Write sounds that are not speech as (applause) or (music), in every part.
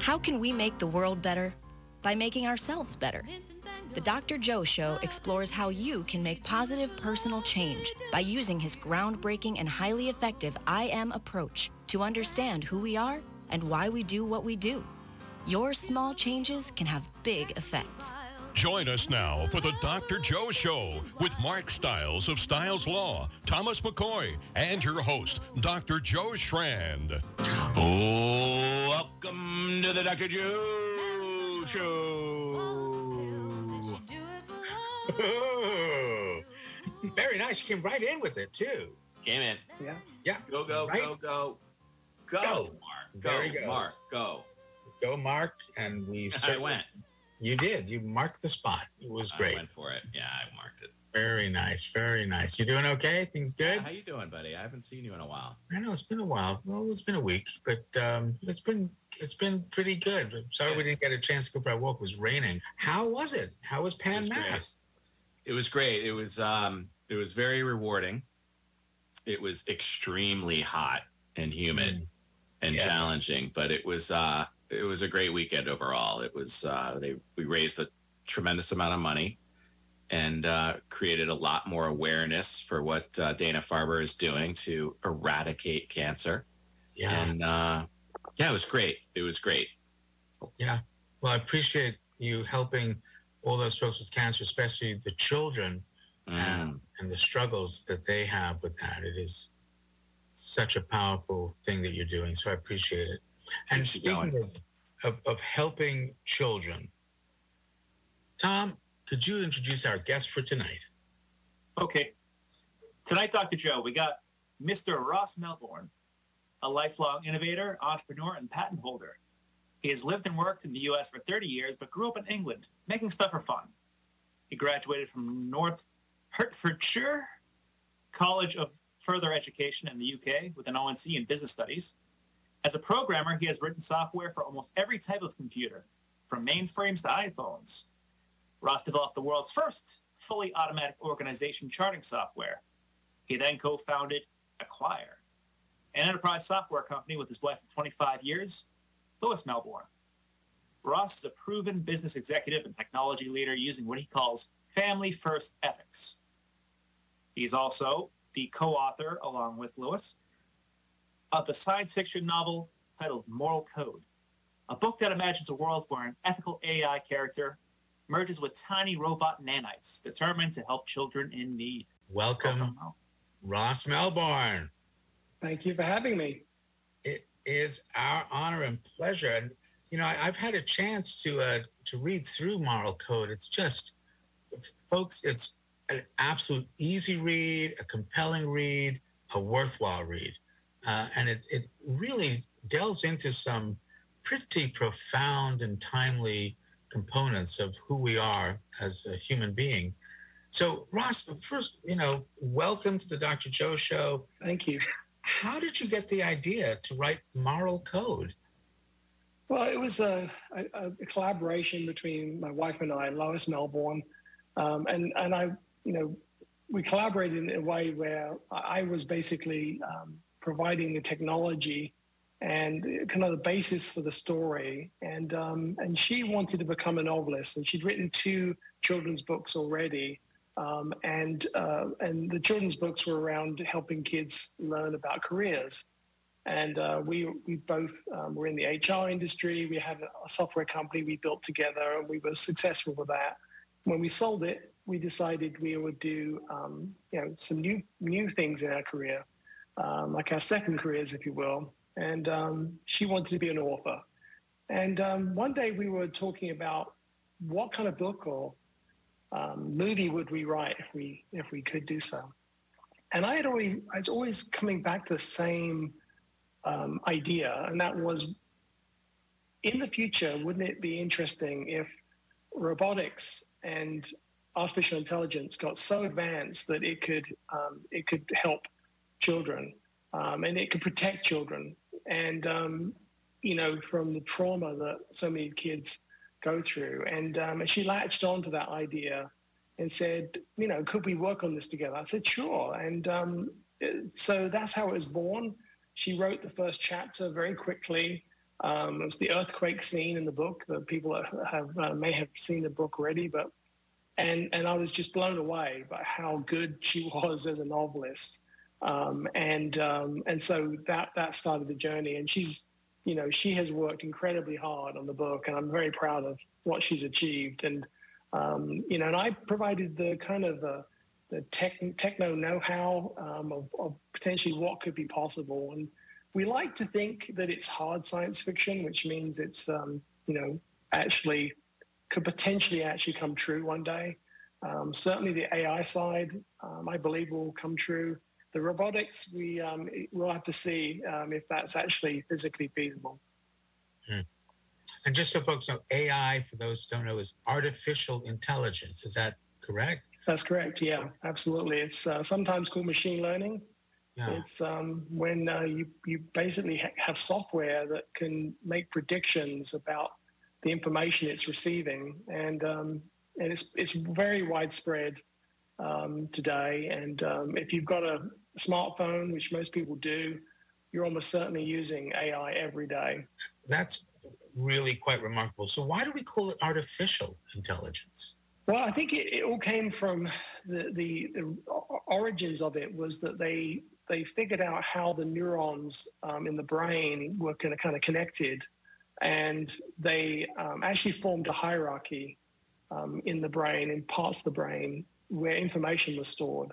How can we make the world better? By making ourselves better. The Dr. Joe Show explores how you can make positive personal change by using his groundbreaking and highly effective I Am approach to understand who we are and why we do what we do. Your small changes can have big effects. Join us now for the Dr. Joe Show with Mark Stiles of Stiles Law, Thomas McCoy, and your host, Dr. Joe Shrand. Oh, Welcome to the Dr. Joe Show. Very nice. You came right in with it too. Came in. Yeah. Yeah. Go, go, Right? go, go. Go, Go. Mark. Go. Mark. Go. Go, Mark. And we (laughs) I went. You did. You marked the spot. It was great. I great. went for it. Yeah, I marked it. Very nice. Very nice. You doing okay? Things good? How you doing, buddy? I haven't seen you in a while. I know it's been a while. Well, it's been a week, but um, it's been it's been pretty good. I'm sorry we didn't get a chance to go for a walk. It was raining. How was it? How was Pan It was great. Mass? It was great. It was um it was very rewarding. It was extremely hot and humid and Yeah. challenging, but it was uh it was a great weekend overall. It was uh they we raised a tremendous amount of money and uh, created a lot more awareness for what uh, Dana Farber is doing to eradicate cancer. Yeah. And uh, yeah, it was great. It was great. Yeah. Well, I appreciate you helping all those folks with cancer, especially the children Mm. and the struggles that they have with that. It is such a powerful thing that you're doing. So I appreciate it. And Keeps you speaking of, of, of helping children, Tom, could you introduce our guest for tonight? Okay. Tonight, Dr. Joe, we got Mr. Ross Melbourne, a lifelong innovator, entrepreneur, and patent holder. He has lived and worked in the U.S. for 30 years, but grew up in England, making stuff for fun. He graduated from North Hertfordshire College of Further Education in the UK with an ONC in Business Studies. As a programmer, he has written software for almost every type of computer, from mainframes to iPhones. Ross developed the world's first fully automatic organization charting software. He then co founded Aquire, an enterprise software company with his wife of 25 years, Lois Melbourne. Ross is a proven business executive and technology leader using what he calls family first ethics. He's also the co author, along with Lois, of the science fiction novel titled Moral Code, a book that imagines a world where an ethical AI character merges with tiny robot nanites determined to help children in need. Welcome, Welcome, Ross Melbourne. Thank you for having me. It is our honor and pleasure. And you know, I, I've had a chance to uh, to read through Moral Code. It's just, folks, it's an absolute easy read, a compelling read, a worthwhile read, uh, and it it really delves into some pretty profound and timely components of who we are as a human being. So, Ross, first, you know, welcome to the Dr. Joe Show. Thank you. How did you get the idea to write moral code? Well, it was a, a, a collaboration between my wife and I, Lois Melbourne, um, and and I, you know, we collaborated in a way where I I was basically um, providing the technology and kind of the basis for the story, and um, and she wanted to become a novelist, and she'd written two children's books already, um, and uh, and the children's books were around helping kids learn about careers. And uh, we we both um, were in the HR industry. We had a software company we built together, and we were successful with that. When we sold it, we decided we would do um, you know some new new things in our career, um, like our second careers, if you will. And um, she wanted to be an author. And um, one day we were talking about what kind of book or um, movie would we write if we if we could do so. And I had always I was always coming back to the same um, idea, and that was in the future, wouldn't it be interesting if robotics and artificial intelligence got so advanced that it could um, it could help children um, and it could protect children. And um, you know from the trauma that so many kids go through. And, um, and she latched on to that idea and said you know could we work on this together? I said sure. And um, so that's how it was born. She wrote the first chapter very quickly. Um, it was the earthquake scene in the book that people have uh, may have seen the book already, but and and I was just blown away by how good she (laughs) was as a novelist. Um, and um, and so that that started the journey. And she's you know she has worked incredibly hard on the book, and I'm very proud of what she's achieved. And um, you know, and I provided the kind of the, the tech, techno know-how um, of, of potentially what could be possible. And we like to think that it's hard science fiction, which means it's um, you know actually could potentially actually come true one day. Um, certainly, the AI side, I believe, will come true. The robotics, we um, will have to see um, if that's actually physically feasible. Hmm. And just so folks know, AI, for those who don't know, is artificial intelligence. Is that correct? That's correct. Yeah, absolutely. It's uh, sometimes called machine learning. Yeah. It's um, when uh, you you basically ha- have software that can make predictions about the information it's receiving, and um, and it's it's very widespread um, today. And um, if you've got a smartphone, which most people do, you're almost certainly using AI every day. That's really quite remarkable. So why do we call it artificial intelligence? Well, I think it, it all came from the, the, the origins of it was that they they figured out how the neurons um, in the brain were kind of kind of connected, and they um, actually formed a hierarchy um, in the brain, in parts of the brain where information was stored.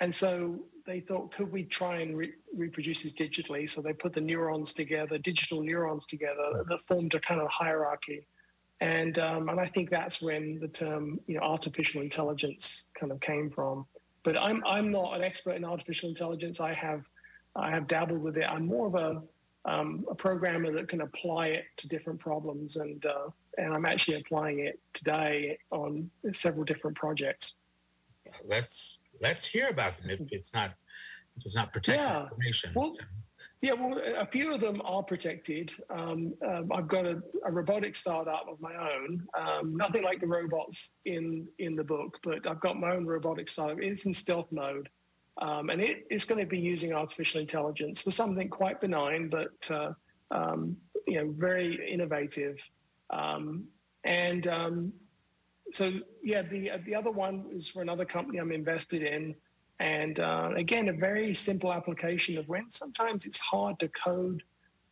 And so they thought, could we try and re- reproduce this digitally? So they put the neurons together, digital neurons together, that formed a kind of hierarchy. And um, and I think that's when the term you know artificial intelligence kind of came from. But I'm I'm not an expert in artificial intelligence. I have I have dabbled with it. I'm more of a um, a programmer that can apply it to different problems, and uh, and I'm actually applying it today on several different projects. Let's let's hear about them if it's not if it's not protected yeah. information. Well, yeah, well, a few of them are protected. Um, um, I've got a, a, robotic startup of my own. Um, nothing like the robots in in the book, but I've got my own robotic startup. It's in stealth mode, um, and it, it's going to be using artificial intelligence for something quite benign, but uh, um, you know, very innovative. Um, and so, yeah, the the other one is for another company I'm invested in. And uh, again, a very simple application of when sometimes it's hard to code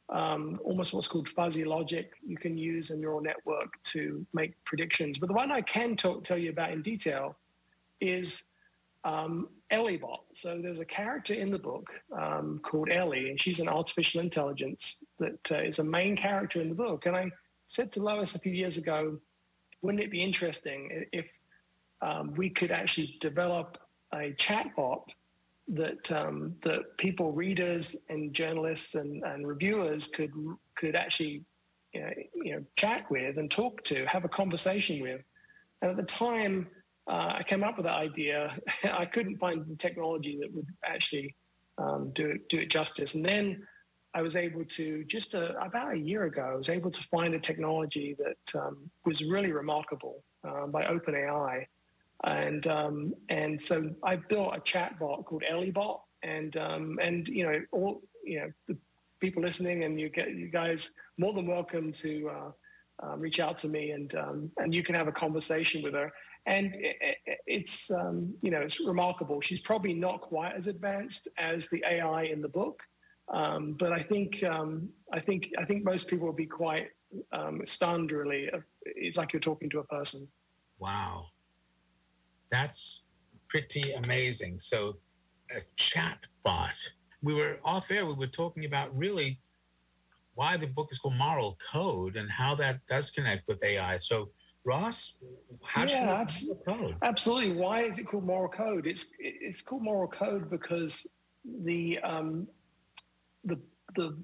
um, almost what's called fuzzy logic. You can use a neural network to make predictions. But the one I can talk, tell you about in detail is um, Ellibot. So there's a character in the book um, called Ellie, and she's an artificial intelligence that uh, is a main character in the book. And I said to Lois a few years ago, wouldn't it be interesting if um, we could actually develop a chatbot that um, that people, readers, and journalists and, and reviewers could could actually you know, you know chat with and talk to, have a conversation with. And at the time, uh, I came up with that idea. (laughs) I couldn't find the technology that would actually um, do it do it justice. And then I was able to just a, about a year ago, I was able to find a technology that um, was really remarkable uh, by OpenAI and um, and so I built a chat bot called Ellibot, and um, and you know all you know the people listening, and you get you guys more than welcome to uh, uh, reach out to me, and um, and you can have a conversation with her. And it, it, it's um, you know it's remarkable. She's probably not quite as advanced as the AI in the book, um, but I think um, I think I think most people will be quite stunned. Really, it's like you're talking to a person. Wow. That's pretty amazing. So, a chat bot. We were off air, we were talking about really why the book is called Moral Code and how that does connect with AI. So, Ross, how yeah, code? Absolutely. Why is it called Moral Code? It's it's called Moral Code because the um, the the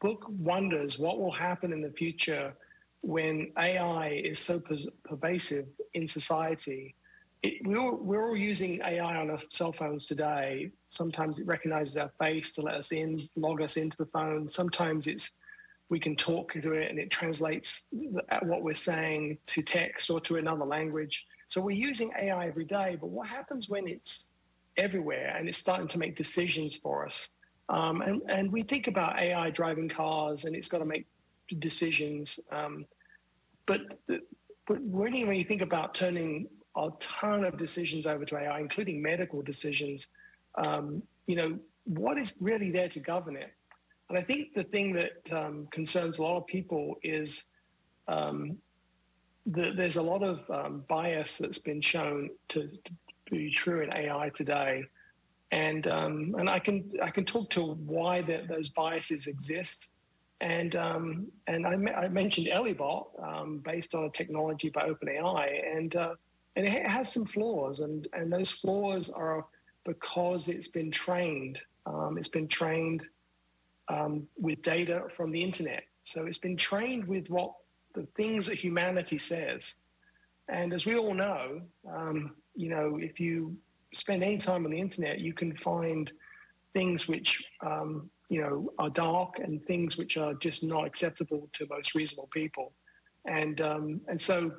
book wonders what will happen in the future when AI is so pervasive in society it, we're, all, we're all using AI on our cell phones today. Sometimes it recognizes our face to let us in, log us into the phone. Sometimes it's we can talk to it and it translates what we're saying to text or to another language. So we're using AI every day. But what happens when it's everywhere and it's starting to make decisions for us? Um, and, and we think about AI driving cars and it's got to make decisions. Um, but, the, but really, when you think about turning a ton of decisions over to AI, including medical decisions, um, you know, what is really there to govern it? And I think the thing that um, concerns a lot of people is um, that there's a lot of um, bias that's been shown to, to, be true in AI today, and um, and I can I can talk to why that those biases exist, and um, and I, I mentioned EllieBot um, based on a technology by OpenAI, and uh, and it has some flaws, and and those flaws are because it's been trained. it's been trained um, with data from the internet. So it's been trained with what the things that humanity says. And as we all know, um, you know, if you spend any time on the internet, you can find things which, um, you know, are dark and things which are just not acceptable to most reasonable people. And um, and so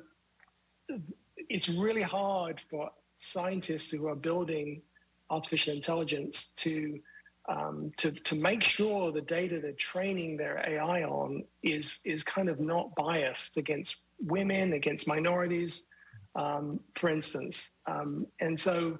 it's really hard for scientists who are building artificial intelligence to um, to, to make sure the data they're training their AI on is, is kind of not biased against women, against minorities, um, for instance. Um, and so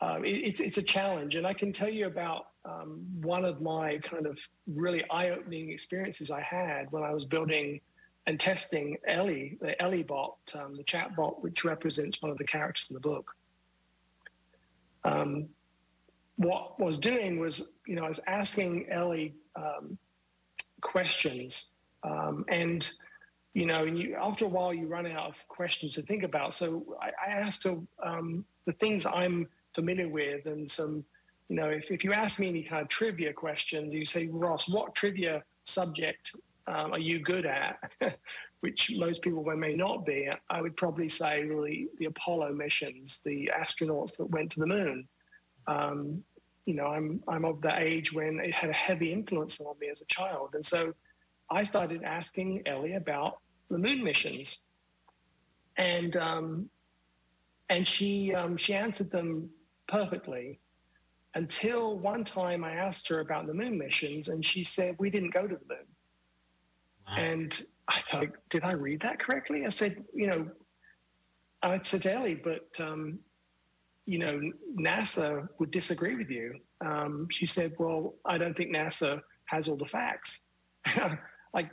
uh, it, it's, it's a challenge. And I can tell you about um, one of my kind of really eye opening experiences I had when I was building and testing Ellie, the Ellie bot, um, the chat bot, which represents one of the characters in the book. Um, what I was doing was, you know, I was asking Ellie um, questions, um, and you know, you, after a while, you run out of questions to think about. So I, I asked her um, the things I'm familiar with, and some, you know, if, if you ask me any kind of trivia questions, you say, Ross, what trivia subject um, are you good at? (laughs) Which most people may not be. I would probably say really the Apollo missions, the astronauts that went to the moon um, you know, I'm I'm of the age when it had a heavy influence on me as a child, and so I started asking Ellie about the moon missions, and um, and she um, she answered them perfectly until one time I asked her about the moon missions, and she said we didn't go to the moon. Wow. And I thought, did I read that correctly? I said, you know, I said Ellie, but um, you know, NASA would disagree with you. Um, she said, well, I don't think NASA has all the facts. (laughs) like,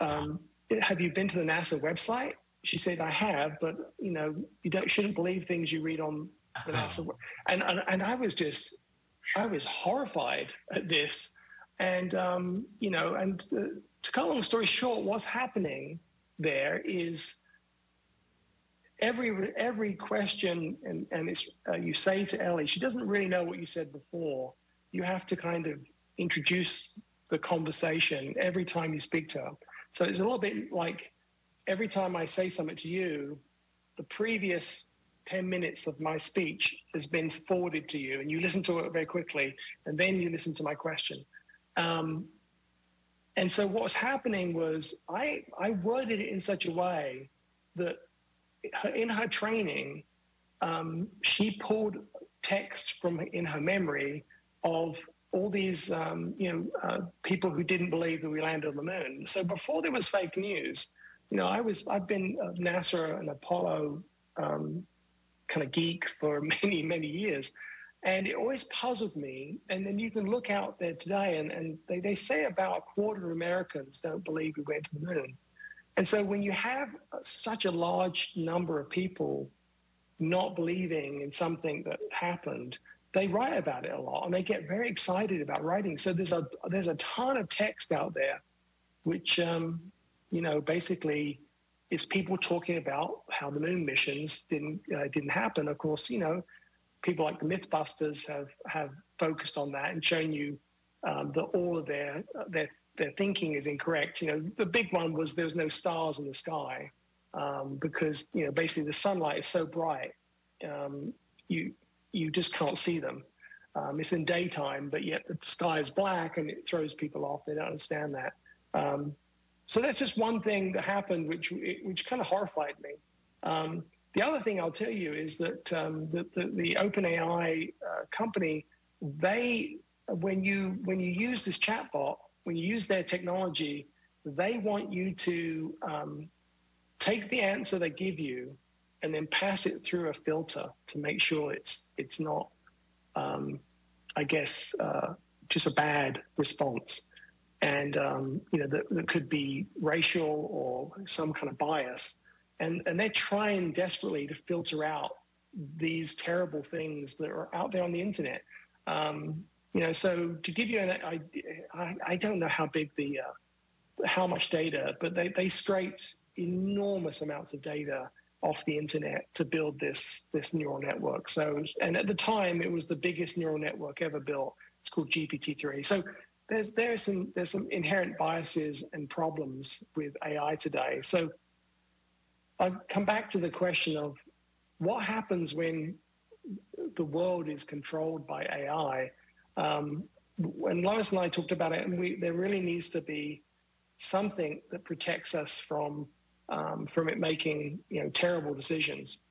um, have you been to the NASA website? She said, I have, but you know, you don't shouldn't believe things you read on the And, and and I was just, I was horrified at this, and um, you know, and uh, to cut a long story short, what's happening there is every every question and and it's uh, you say to Ellie, she doesn't really know what you said before. You have to kind of introduce the conversation every time you speak to her. So it's a little bit like every time I say something to you, the previous 10 minutes of my speech has been forwarded to you and you listen to it very quickly and then you listen to my question. Um, and so what was happening was I, I worded it in such a way that in her training, um, she pulled text from in her memory of all these um, you know uh, people who didn't believe that we landed on the moon. So before there was fake news, you know, I was I've been NASA and Apollo um, kind of geek for (laughs) many many years, and it always puzzled me. And then you can look out there today, and, and they, they say about a quarter of Americans don't believe we went to the moon. And so when you have such a large number of people not believing in something that happened, they write about it a lot and they get very excited about writing. So there's a there's a ton of text out there, which um, you know basically is people talking about how the moon missions didn't uh, didn't happen. Of course, you know people like the MythBusters have have focused on that and shown you um, that all of their their their thinking is incorrect. You know, the big one was there's no stars in the sky um, because you know basically the sunlight is so bright, um, you you just can't see them. Um, it's in daytime, but yet the sky is black and it throws people off. They don't understand that. Um, so that's just one thing that happened, which which kind of horrified me. Um, the other thing I'll tell you is that um, the, the, the OpenAI uh, company, they when you when you use this chatbot, when you use their technology, they want you to um, take the answer they give you and then pass it through a filter to make sure it's it's not, um, I guess, uh, just a bad response. And um, you know that, that could be racial or some kind of bias, and and they're trying desperately to filter out these terrible things that are out there on the internet. Um, you know, so to give you an idea, I, I don't know how big the uh, how much data, but they they scraped enormous amounts of data off the internet to build this this neural network. So, and at the time, it was the biggest neural network ever built. It's called GPT-3. So there's there's some there's some inherent biases and problems with AI today. So I come back to the question of what happens when the world is controlled by AI. Um, when Lois and I talked about it, and we, there really needs to be something that protects us from um, from it making you know terrible decisions.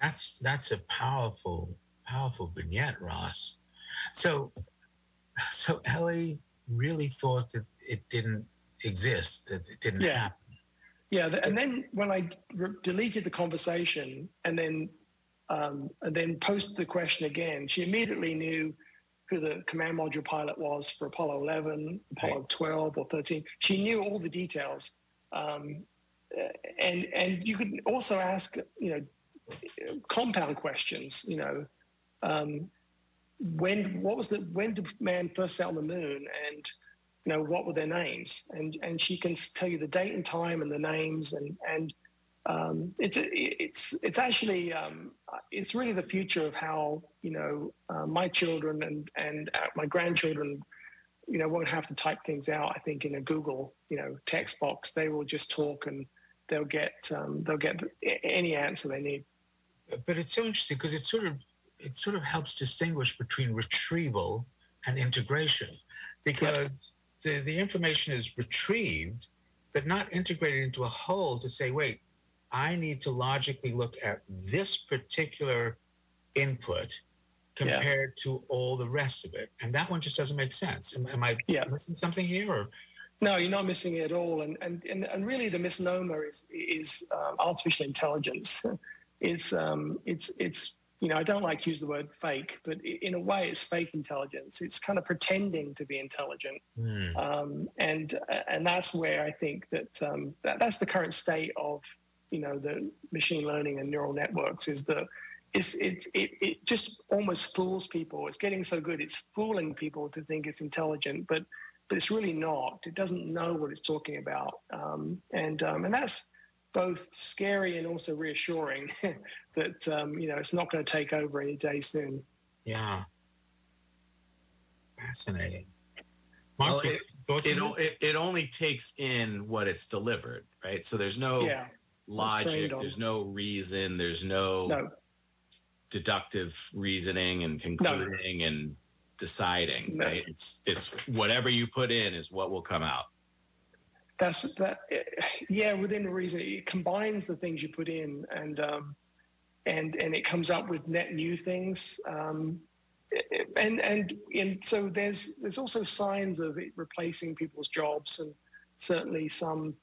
That's that's a powerful powerful vignette, Ross. So so Ellie really thought that it didn't exist, that it didn't yeah. happen. Yeah, and then when I re- deleted the conversation and then um, and then posted the question again, she immediately knew who the command module pilot was for Apollo 11, Apollo right. 12, or 13. She knew all the details, um, and and you could also ask, you know, compound questions. You know, um, when what was the when did man first on the moon, and you know what were their names, and and she can tell you the date and time and the names, and and um, it's it's it's actually um, it's really the future of how you know uh, my children and and uh, my grandchildren you know won't have to type things out i think in a google you know text box. They will just talk and they'll get um, they'll get any answer they need. But it's so interesting because it's sort of it sort of helps distinguish between retrieval and integration because the, the information is retrieved but not integrated into a whole to say wait I need to logically look at this particular input compared yeah. to all the rest of it. And that one just doesn't make sense. Am, am I yeah. missing something here or? No, you're not missing it at all. And, and, and, and really the misnomer is, is um, artificial intelligence. (laughs) it's, um, it's, it's, you know, I don't like to use the word fake, but in a way it's fake intelligence. It's kind of pretending to be intelligent. Mm. Um, and, and that's where I think that, um, that that's the current state of you know the machine learning and neural networks is that it's, it, it, it just almost fools people. It's getting so good, it's fooling people to think it's intelligent, but but it's really not. It doesn't know what it's talking about, um, and um, and that's both scary and also reassuring (laughs) that um, you know it's not going to take over any day soon. Yeah, fascinating. Mark, well, it, it, it, it, only takes in what it's delivered, right? So there's no yeah logic. There's no reason. There's no, no. deductive reasoning and concluding no. and deciding. No. Right? It's it's whatever you put in is what will come out. That's that. Yeah, within reason, it combines the things you put in, and um, and and it comes up with net new things. Um, and and and so there's there's also signs of it replacing people's jobs, and certainly some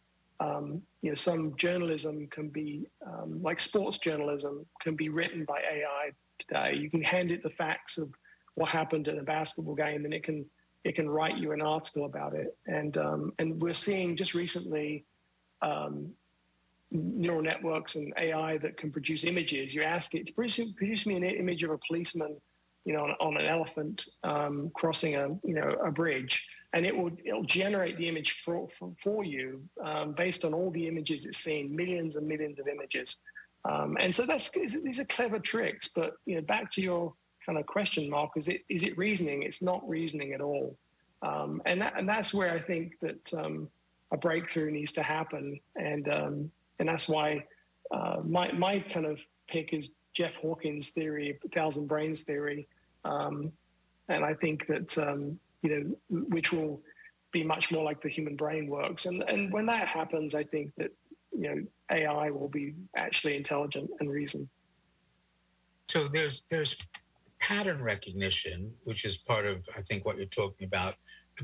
um, you know, some journalism can be um, like sports journalism can be written by AI today. You can hand it the facts of what happened in a basketball game, and it can it can write you an article about it. And um, and we're seeing just recently um, neural networks and AI that can produce images. You ask it to produce, produce me an image of a policeman, you know, on, on an elephant um, crossing a you know a bridge and it will it'll generate the image for, for, for you um, based on all the images it's seen, millions and millions of images. Um, and so that's these are clever tricks. But you know, back to your kind of question, Mark, is it is it reasoning? It's not reasoning at all. Um, and that, and that's where I think that um, a breakthrough needs to happen. And um, and that's why uh, my my kind of pick is Jeff Hawkins' theory, thousand brains theory. Um, and I think that you know, which will be much more like the human brain works. And and when that happens, I think that you know AI will be actually intelligent and reason. So there's there's pattern recognition, which is part of I think what you're talking about.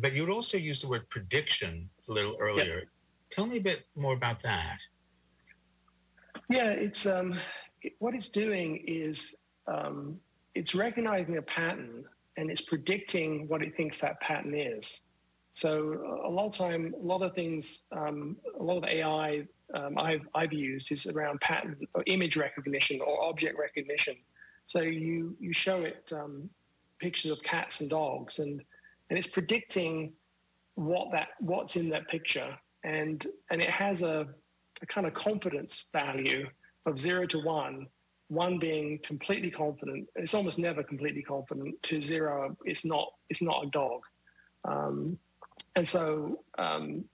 But you would also use the word prediction a little earlier. Yep. Tell me a bit more about that. Yeah, it's um, it, what it's doing is um, it's recognizing a pattern and it's predicting what it thinks that pattern is. So a lot of time, a lot of things, um, a lot of AI um, I've I've used is around pattern or image recognition or object recognition. So you you show it um, pictures of cats and dogs, and and it's predicting what that what's in that picture, and and it has a, a kind of confidence value of zero to one. One being completely confident, it's almost never completely confident. To zero, it's not it's not a dog. Um, and so um,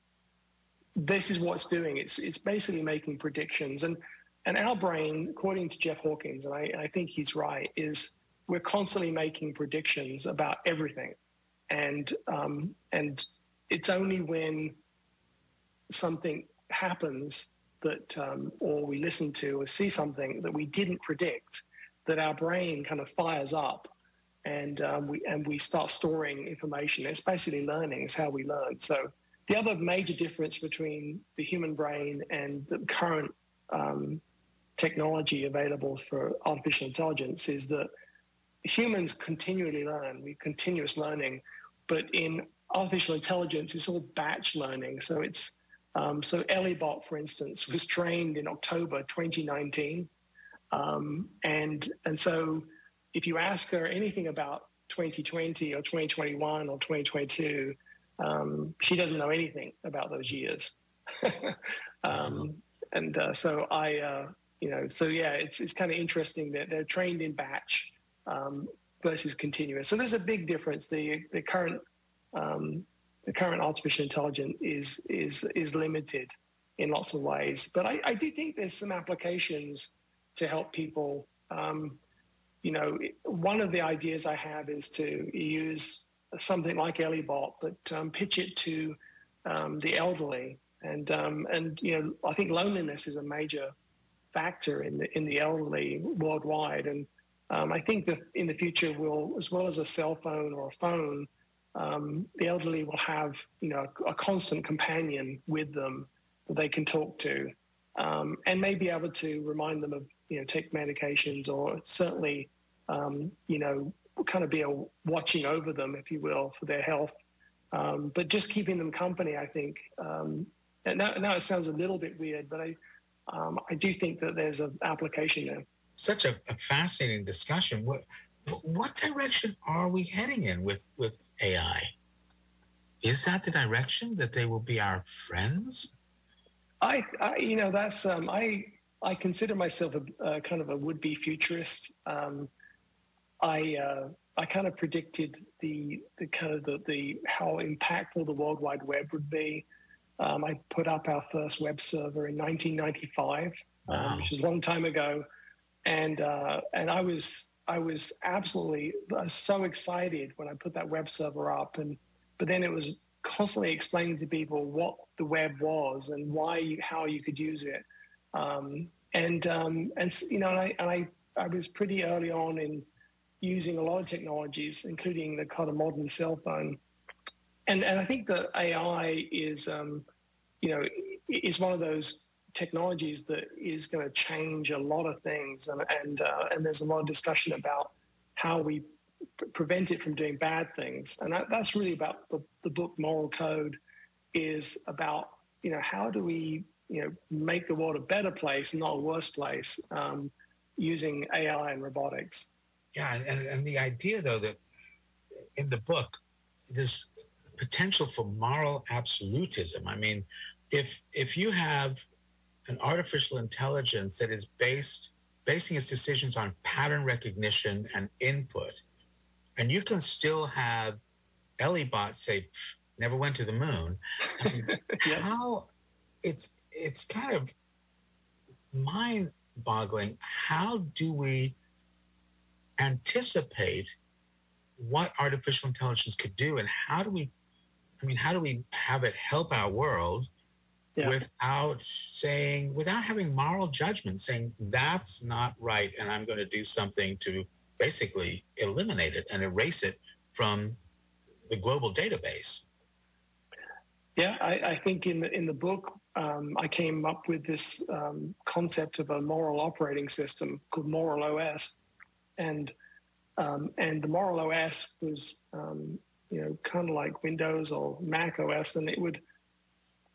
this is what it's doing. It's it's basically making predictions, and and our brain, according to Jeff Hawkins, and I, I think he's right, is we're constantly making predictions about everything, and um, and it's only when something happens that, um, or we listen to or see something that we didn't predict, that our brain kind of fires up, and um, we and we start storing information. It's basically learning. It's how we learn. So the other major difference between the human brain and the current um, technology available for artificial intelligence is that humans continually learn, we continuous learning, but in artificial intelligence, it's all batch learning. So it's um, so EllieBot, for instance, was trained in October 2019, um, and and so if you ask her anything about 2020 or 2021 or 2022, um, she doesn't know anything about those years. (laughs) um, and uh, so I, uh, you know, so yeah, it's it's kind of interesting that they're trained in batch um, versus continuous. So there's a big difference. The the current um, the current artificial intelligence is is is limited in lots of ways, but I, I do think there's some applications to help people. Um, you know, one of the ideas I have is to use something like EllieBot, but um, pitch it to um, the elderly. And um, and you know, I think loneliness is a major factor in the in the elderly worldwide. And um, I think that in the future, will as well as a cell phone or a phone, um, the elderly will have you know a, constant companion with them that they can talk to, um, and may be able to remind them of you know take medications or certainly you know kind of be a watching over them, if you will, for their health. Um, but just keeping them company, I think. Um, now, now, it sounds a little bit weird, but I, um, I do think that there's an application there. Such a, a, fascinating discussion. What, what direction are we heading in with, with AI? Is that the direction that they will be our friends? I, I you know, that's um, I, I consider myself a, kind of a would-be futurist. Um, I uh, I kind of predicted the the kind of the, the how impactful the World Wide Web would be. Um, I put up our first web server in 1995, um, wow. um, which is a long time ago, and uh, and I was I was absolutely was so excited when I put that web server up, and but then it was constantly explaining to people what the web was and why you, how you could use it, um, and um, and you know and I and I I was pretty early on in using a lot of technologies, including the kind of modern cell phone. And, and I think that AI is, um, you know, is one of those technologies that is going to change a lot of things. And, and, uh, and there's a lot of discussion about how we prevent it from doing bad things. And that, that's really about the, the book Moral Code is about, you know, how do we, you know, make the world a better place, not a worse place, um, using AI and robotics. Yeah, and, and the idea though that in the book, this potential for moral absolutism. I mean, if if you have an artificial intelligence that is based basing its decisions on pattern recognition and input, and you can still have EllieBot say, "Never went to the moon." I mean, (laughs) yeah. How it's it's kind of mind-boggling. How do we anticipate what artificial intelligence could do and how do we i mean how do we have it help our world yeah. without saying without having moral judgment saying that's not right and i'm going to do something to basically eliminate it and erase it from the global database Yeah, I, I, think in the in the book um, I came up with this um, concept of a moral operating system called Moral OS, and um, and the Moral OS was um, you know kind of like Windows or Mac OS, and it would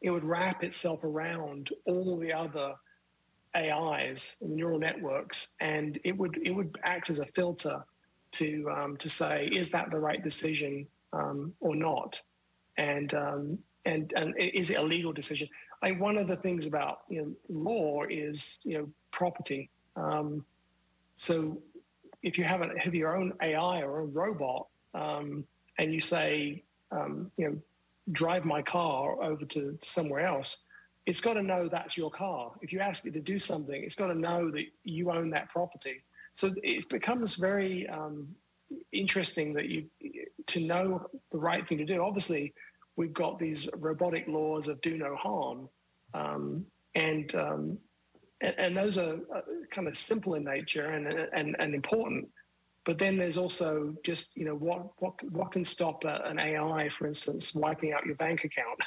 it would wrap itself around all the other AIs and neural networks, and it would it would act as a filter to um, to say is that the right decision um, or not, and um, and and is it a legal decision? I one of the things about you know law is you know property. Um, so if you have a, have your own AI or a robot, um, and you say um, you know drive my car over to somewhere else, it's got to know that's your car. If you ask it to do something, it's got to know that you own that property. So it becomes very um, interesting that you to know the right thing to do. Obviously, we've got these robotic laws of do no harm, um, and, um, and, and those are uh, kind of simple in nature and, and and important. But then there's also just you know what what what can stop a, an AI, for instance, wiping out your bank account.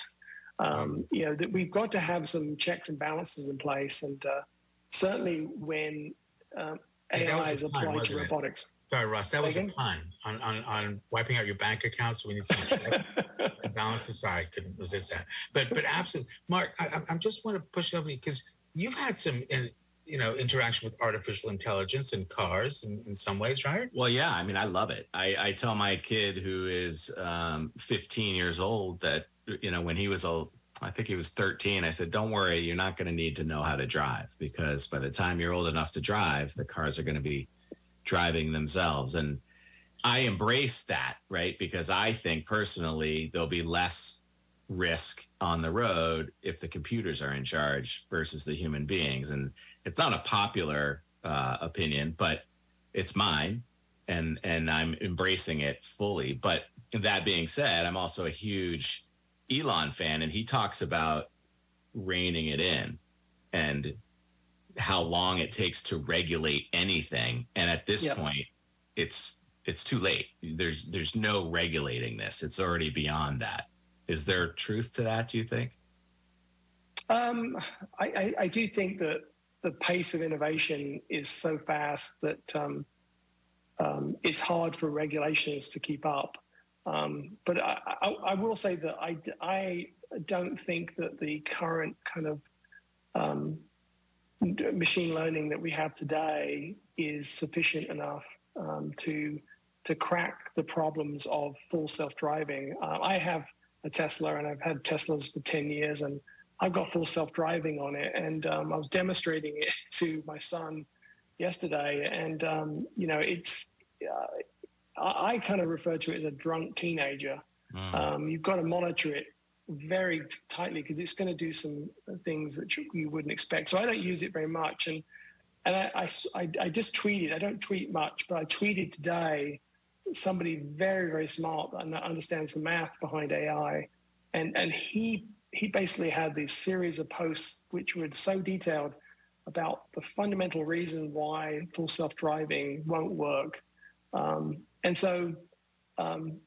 Um, you know that we've got to have some checks and balances in place, and uh, certainly when um, AI is applied to robotics. Sorry, Russ, that was a pun on, on, on wiping out your bank account. So we need some checks (laughs) and balances. Sorry, I couldn't resist that. But but absolutely, Mark, I, I just want to push over because you've had some you know interaction with artificial intelligence in cars in, in some ways right well yeah i mean i love it i, I tell my kid who is um, 15 years old that you know when he was a I think he was 13. I said, Don't worry, you're not going to need to know how to drive because by the time you're old enough to drive, the cars are going to be driving themselves. And I embrace that, right? Because I think personally, there'll be less risk on the road if the computers are in charge versus the human beings. And it's not a popular uh, opinion, but it's mine, and and I'm embracing it fully. But that being said, I'm also a huge Elon fan, and he talks about reining it in and how long it takes to regulate anything. And at this yep. point, it's it's too late. There's there's no regulating this. It's already beyond that. Is there truth to that? Do you think? Um, I, I, I do think that the pace of innovation is so fast that um, um, it's hard for regulations to keep up. Um, but I, I, I, will say that I, I don't think that the current kind of um, machine learning that we have today is sufficient enough um, to to crack the problems of full self driving. Uh, I have a Tesla and I've had Teslas for ten years, and I've got full self driving on it, and um, I was demonstrating it (laughs) to my son yesterday, and um, you know, it's uh, I, I, kind of refer to it as a drunk teenager. Mm. Um, you've got to monitor it very tightly because it's going to do some things that you, wouldn't expect. So I don't use it very much, and and I, I, I just tweeted. I don't tweet much, but I tweeted today somebody very very smart that understands the math behind AI, and and he he basically had this series of posts which were so detailed about the fundamental reason why full self-driving won't work. Um, and so, um,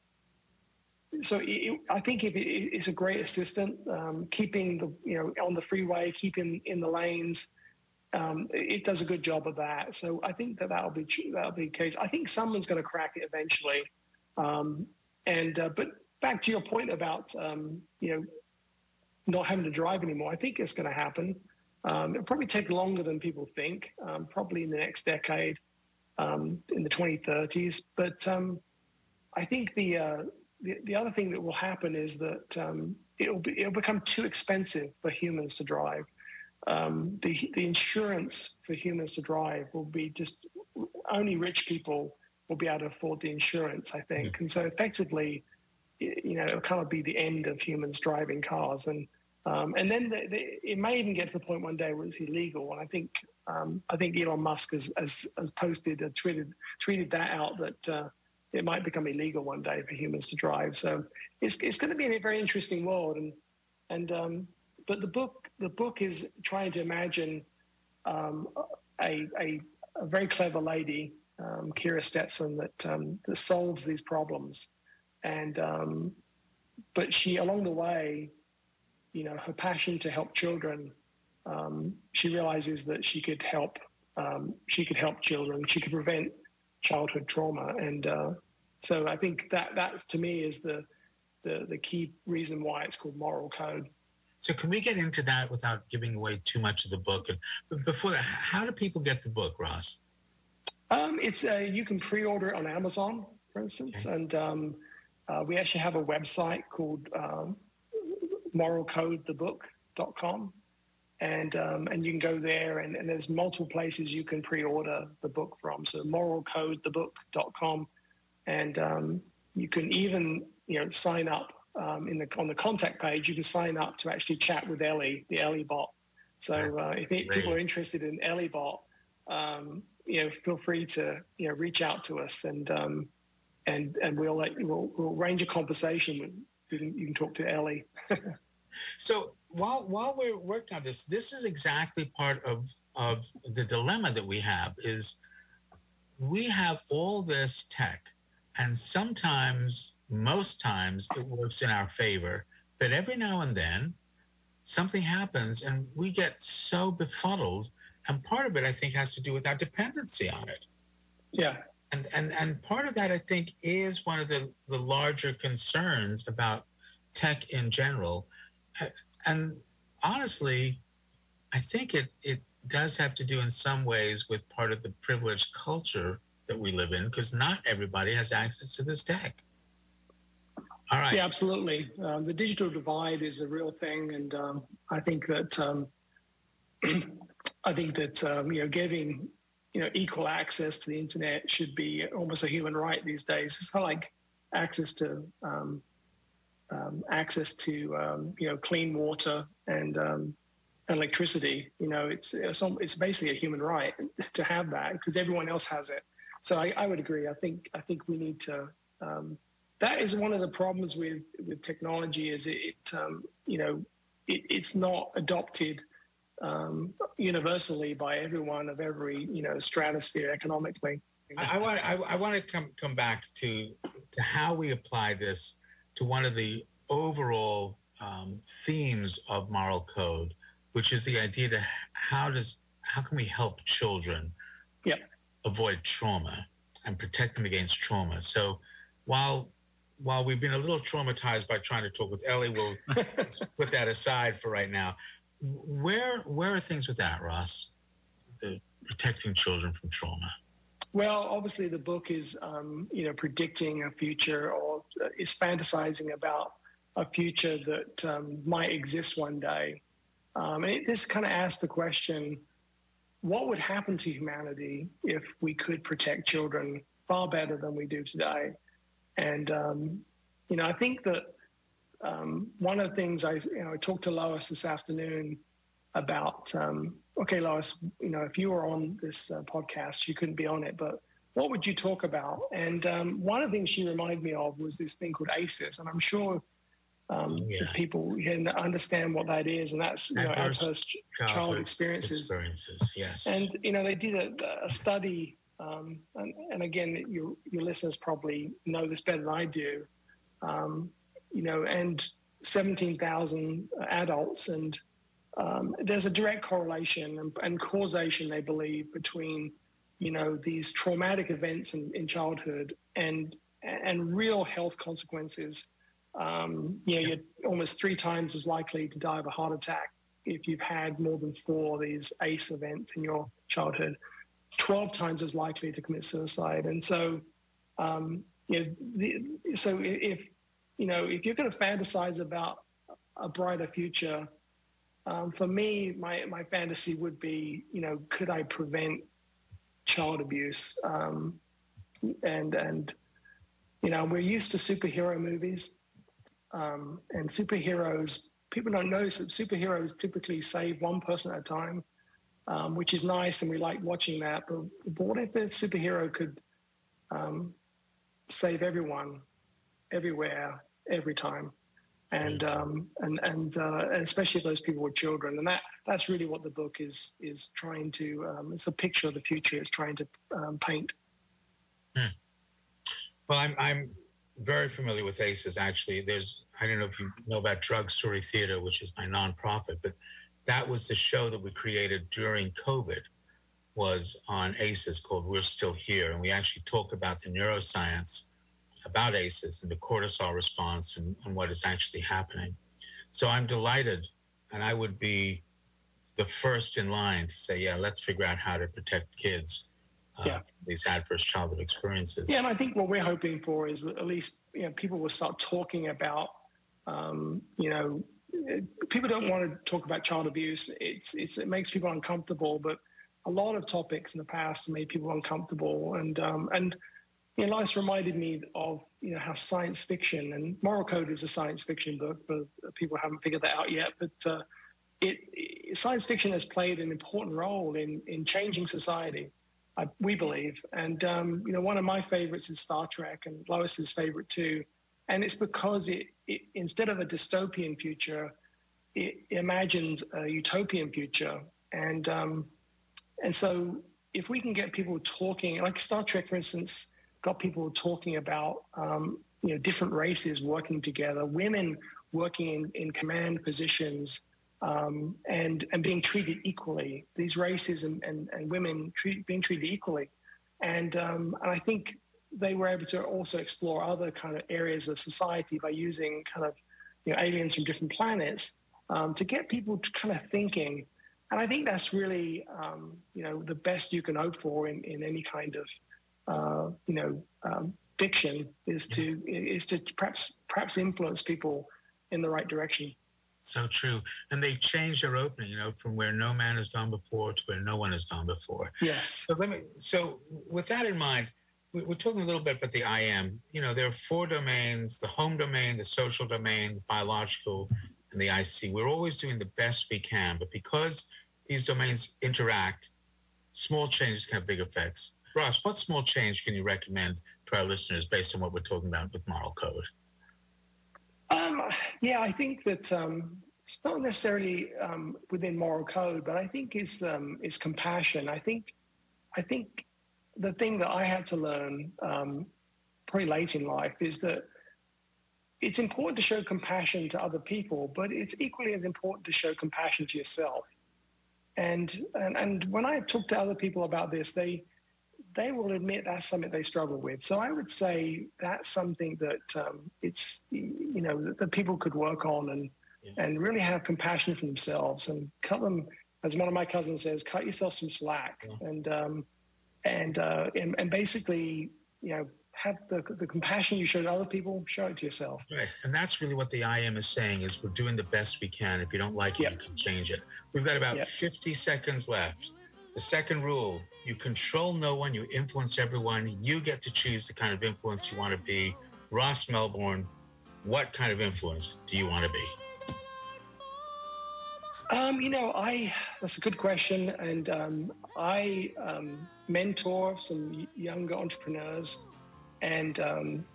so it, I think it, it's a great assistant, um, keeping the you know on the freeway, keeping in the lanes. Um, it does a good job of that. So I think that that'll be that'll be the case. I think someone's going to crack it eventually. Um, and uh, but back to your point about um, you know not having to drive anymore. I think it's going to happen. Um, it'll probably take longer than people think, um, probably in the next decade, um, in the 2030s. But um, I think the, uh, the, the other thing that will happen is that um, it'll be, it'll become too expensive for humans to drive. Um, the the insurance for humans to drive will be just only rich people will be able to afford the insurance. I think, mm-hmm. and so effectively, you know, it'll kind of be the end of humans driving cars and um, and then the, the, it may even get to the point one day where it's illegal. And I think um, I think Elon Musk has has, has posted, tweeted tweeted that out that uh, it might become illegal one day for humans to drive. So it's it's going to be a very interesting world. And and um, but the book the book is trying to imagine um, a, a, a very clever lady, um, Kira Stetson, that um, that solves these problems. And but she along the way you know, her passion to help children, um, she realizes that she could help. Um, she could help children. She could prevent childhood trauma, and uh, so I think that that to me is the, the the key reason why it's called moral code. So can we get into that without giving away too much of the book? And but before that, how do people get the book, Ross? Um, it's uh, you can pre-order it on Amazon, for instance, okay. and um, uh, we actually have a website called um, moralcodethebook.com, and um, and you can go there, and, and there's multiple places you can pre-order the book from. So moralcodethebook.com, and um, you can even you know sign up um, in the on the contact page. You can sign up to actually chat with Ellie, the Ellie bot. So uh, if people are interested in Ellie bot, um, you know, feel free to you know reach out to us, and um, and and we'll let we'll, we'll arrange a conversation. You can, you can talk to Ellie. (laughs) so while while we're working on this, this is exactly part of of the dilemma that we have is we have all this tech, and sometimes, most times, it works in our favor, but every now and then, something happens, and we get so befuddled and part of it, I think, has to do with our dependency on it. Yeah. And, and, and part of that, I think, is one of the, the larger concerns about tech in general. And honestly, I think it, it does have to do in some ways with part of the privileged culture that we live in, because not everybody has access to this tech. All right. Yeah, absolutely. Um, the digital divide is a real thing. And um, I think that um, (clears throat) I think that um, you know giving you know equal access to the internet should be almost a human right these days. It's not like access to um, um, access to um, you know clean water and um, electricity. You know, it's it's, it's basically a human right to have that because everyone else has it. So I, I, would agree. I think I think we need to. Um, that is one of the problems with with technology. Is it, it you know it, it's not adopted um, universally by everyone of every you know stratosphere economically. I, I want I, I, want to come come back to to how we apply this to one of the overall um, themes of moral code, which is the idea to how does how can we help children yep. avoid trauma and protect them against trauma. So while while we've been a little traumatized by trying to talk with Ellie, we'll (laughs) put that aside for right now where where are things with that, Ross? The protecting children from trauma. Well, obviously, the book is um, you know predicting a future or is fantasizing about a future that um, might exist one day, um, and it just kind of asks the question: What would happen to humanity if we could protect children far better than we do today? And um, you know, I think that um, one of the things I, you know, I talked to Lois this afternoon about, um, okay, Lois, you know, if you were on this uh, podcast, you couldn't be on it, but what would you talk about? And um, one of the things she reminded me of was this thing called ACEs, and I'm sure um, yeah. people can understand what that is, and that's you know, adverse child experiences. experiences. Yes, and you know they did a, a study, um, and, and, again, your your listeners probably know this better than I do. Um, you know, and 17,000 adults. And um, there's a direct correlation and, and, causation, they believe, between, you know, these traumatic events in, in childhood and, and real health consequences. Um, you know, you're almost three times as likely to die of a heart attack if you've had more than four of these ACE events in your childhood, 12 times as likely to commit suicide. And so, um, you know, the, so if you know, if you're going to fantasize about a brighter future, um, for me, my, my fantasy would be, you know, could I prevent child abuse? Um, and, and, you know, we're used to superhero movies um, and superheroes. People don't notice that superheroes typically save one person at a time, um, which is nice. And we like watching that. But, but what if a superhero could um, save everyone everywhere, every time, and um, and and, uh, and especially those people with children, and that that's really what the book is is trying to. Um, it's a picture of the future. It's trying to um, paint. Hmm. Well, I'm I'm very familiar with ACEs. Actually, there's I don't know if you know about Drug Story Theater, which is my nonprofit, but that was the show that we created during COVID was on ACEs called We're Still Here. And we actually talk about the neuroscience about ACEs and the cortisol response and, and what is actually happening. So I'm delighted, and I would be the first in line to say, yeah, let's figure out how to protect kids. Uh, yeah. these adverse childhood experiences. Yeah, and I think what we're hoping for is that at least you know people will start talking about, um, you know, people don't want to talk about child abuse. It's, it's it makes people uncomfortable, but a lot of topics in the past made people uncomfortable, and um, and you know, Lois reminded me of you know how science fiction and Moral Code is a science fiction book, but people haven't figured that out yet. But uh, it, it, science fiction has played an important role in in changing society. I, we believe, and um, you know, one of my favorites is Star Trek, and Lois's favorite too. And it's because it, it instead of a dystopian future, it imagines a utopian future, and um, and so if we can get people talking, like Star Trek, for instance, got people talking about um, you know different races working together, women working in, in command positions um, and and being treated equally. These races and, and, and women treat, being treated equally, and um, and I think they were able to also explore other kind of areas of society by using kind of you know aliens from different planets um, to get people to kind of thinking and I think that's really um, you know the best you can hope for in, in any kind of uh, you know um, fiction is to is to perhaps perhaps influence people in the right direction. So true, and they change their opening, you know, from where no man has gone before to where no one has gone before. Yes. So let me. So with that in mind, we're talking a little bit about the I am. You know, there are four domains: the home domain, the social domain, the biological, and the IC. We're always doing the best we can, but because these domains interact, small changes can have big effects. Ross, what small change can you recommend to our listeners based on what we're talking about with moral code? Um, yeah, I think that um, it's not necessarily um, within moral code, but I think is um, is compassion. I think I think the thing that I had to learn um, pretty late in life is that it's important to show compassion to other people, but it's equally as important to show compassion to yourself. And, and and when I talk to other people about this, they they will admit that's something they struggle with. So I would say that's something that um, it's you know that, that, people could work on and yeah. and really have compassion for themselves and cut them, as one of my cousins says, cut yourself some slack yeah. and um, and, uh, and and basically you know have the, the compassion you show to other people, show it to yourself. Right. And that's really what the IM is saying is we're doing the best we can. If you don't like it, yep. you can change it. We've got about yep. 50 seconds left. The second rule, you control no one, you influence everyone. You get to choose the kind of influence you want to be. Ross Melbourne, what kind of influence do you want to be? Um, you know, I that's a good question, and um, I um, mentor some younger entrepreneurs and um,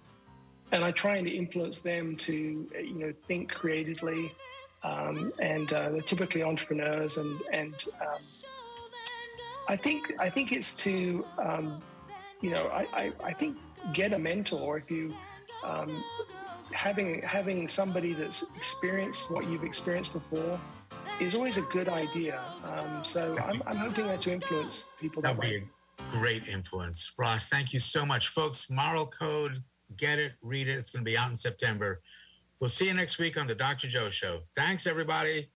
and I try and influence them to you know think creatively, um, and uh, they're typically entrepreneurs, and and um, I think I think it's to um, you know I, I, I think get a mentor if you um, having having somebody that's experienced what you've experienced before is always a good idea. Um, so I'm, I'm hoping that to influence people that, that way great influence. Ross, thank you so much. Folks, Moral Code, get it, read it. It's going to be out in September. We'll see you next week on the Dr. Joe Show. Thanks, everybody.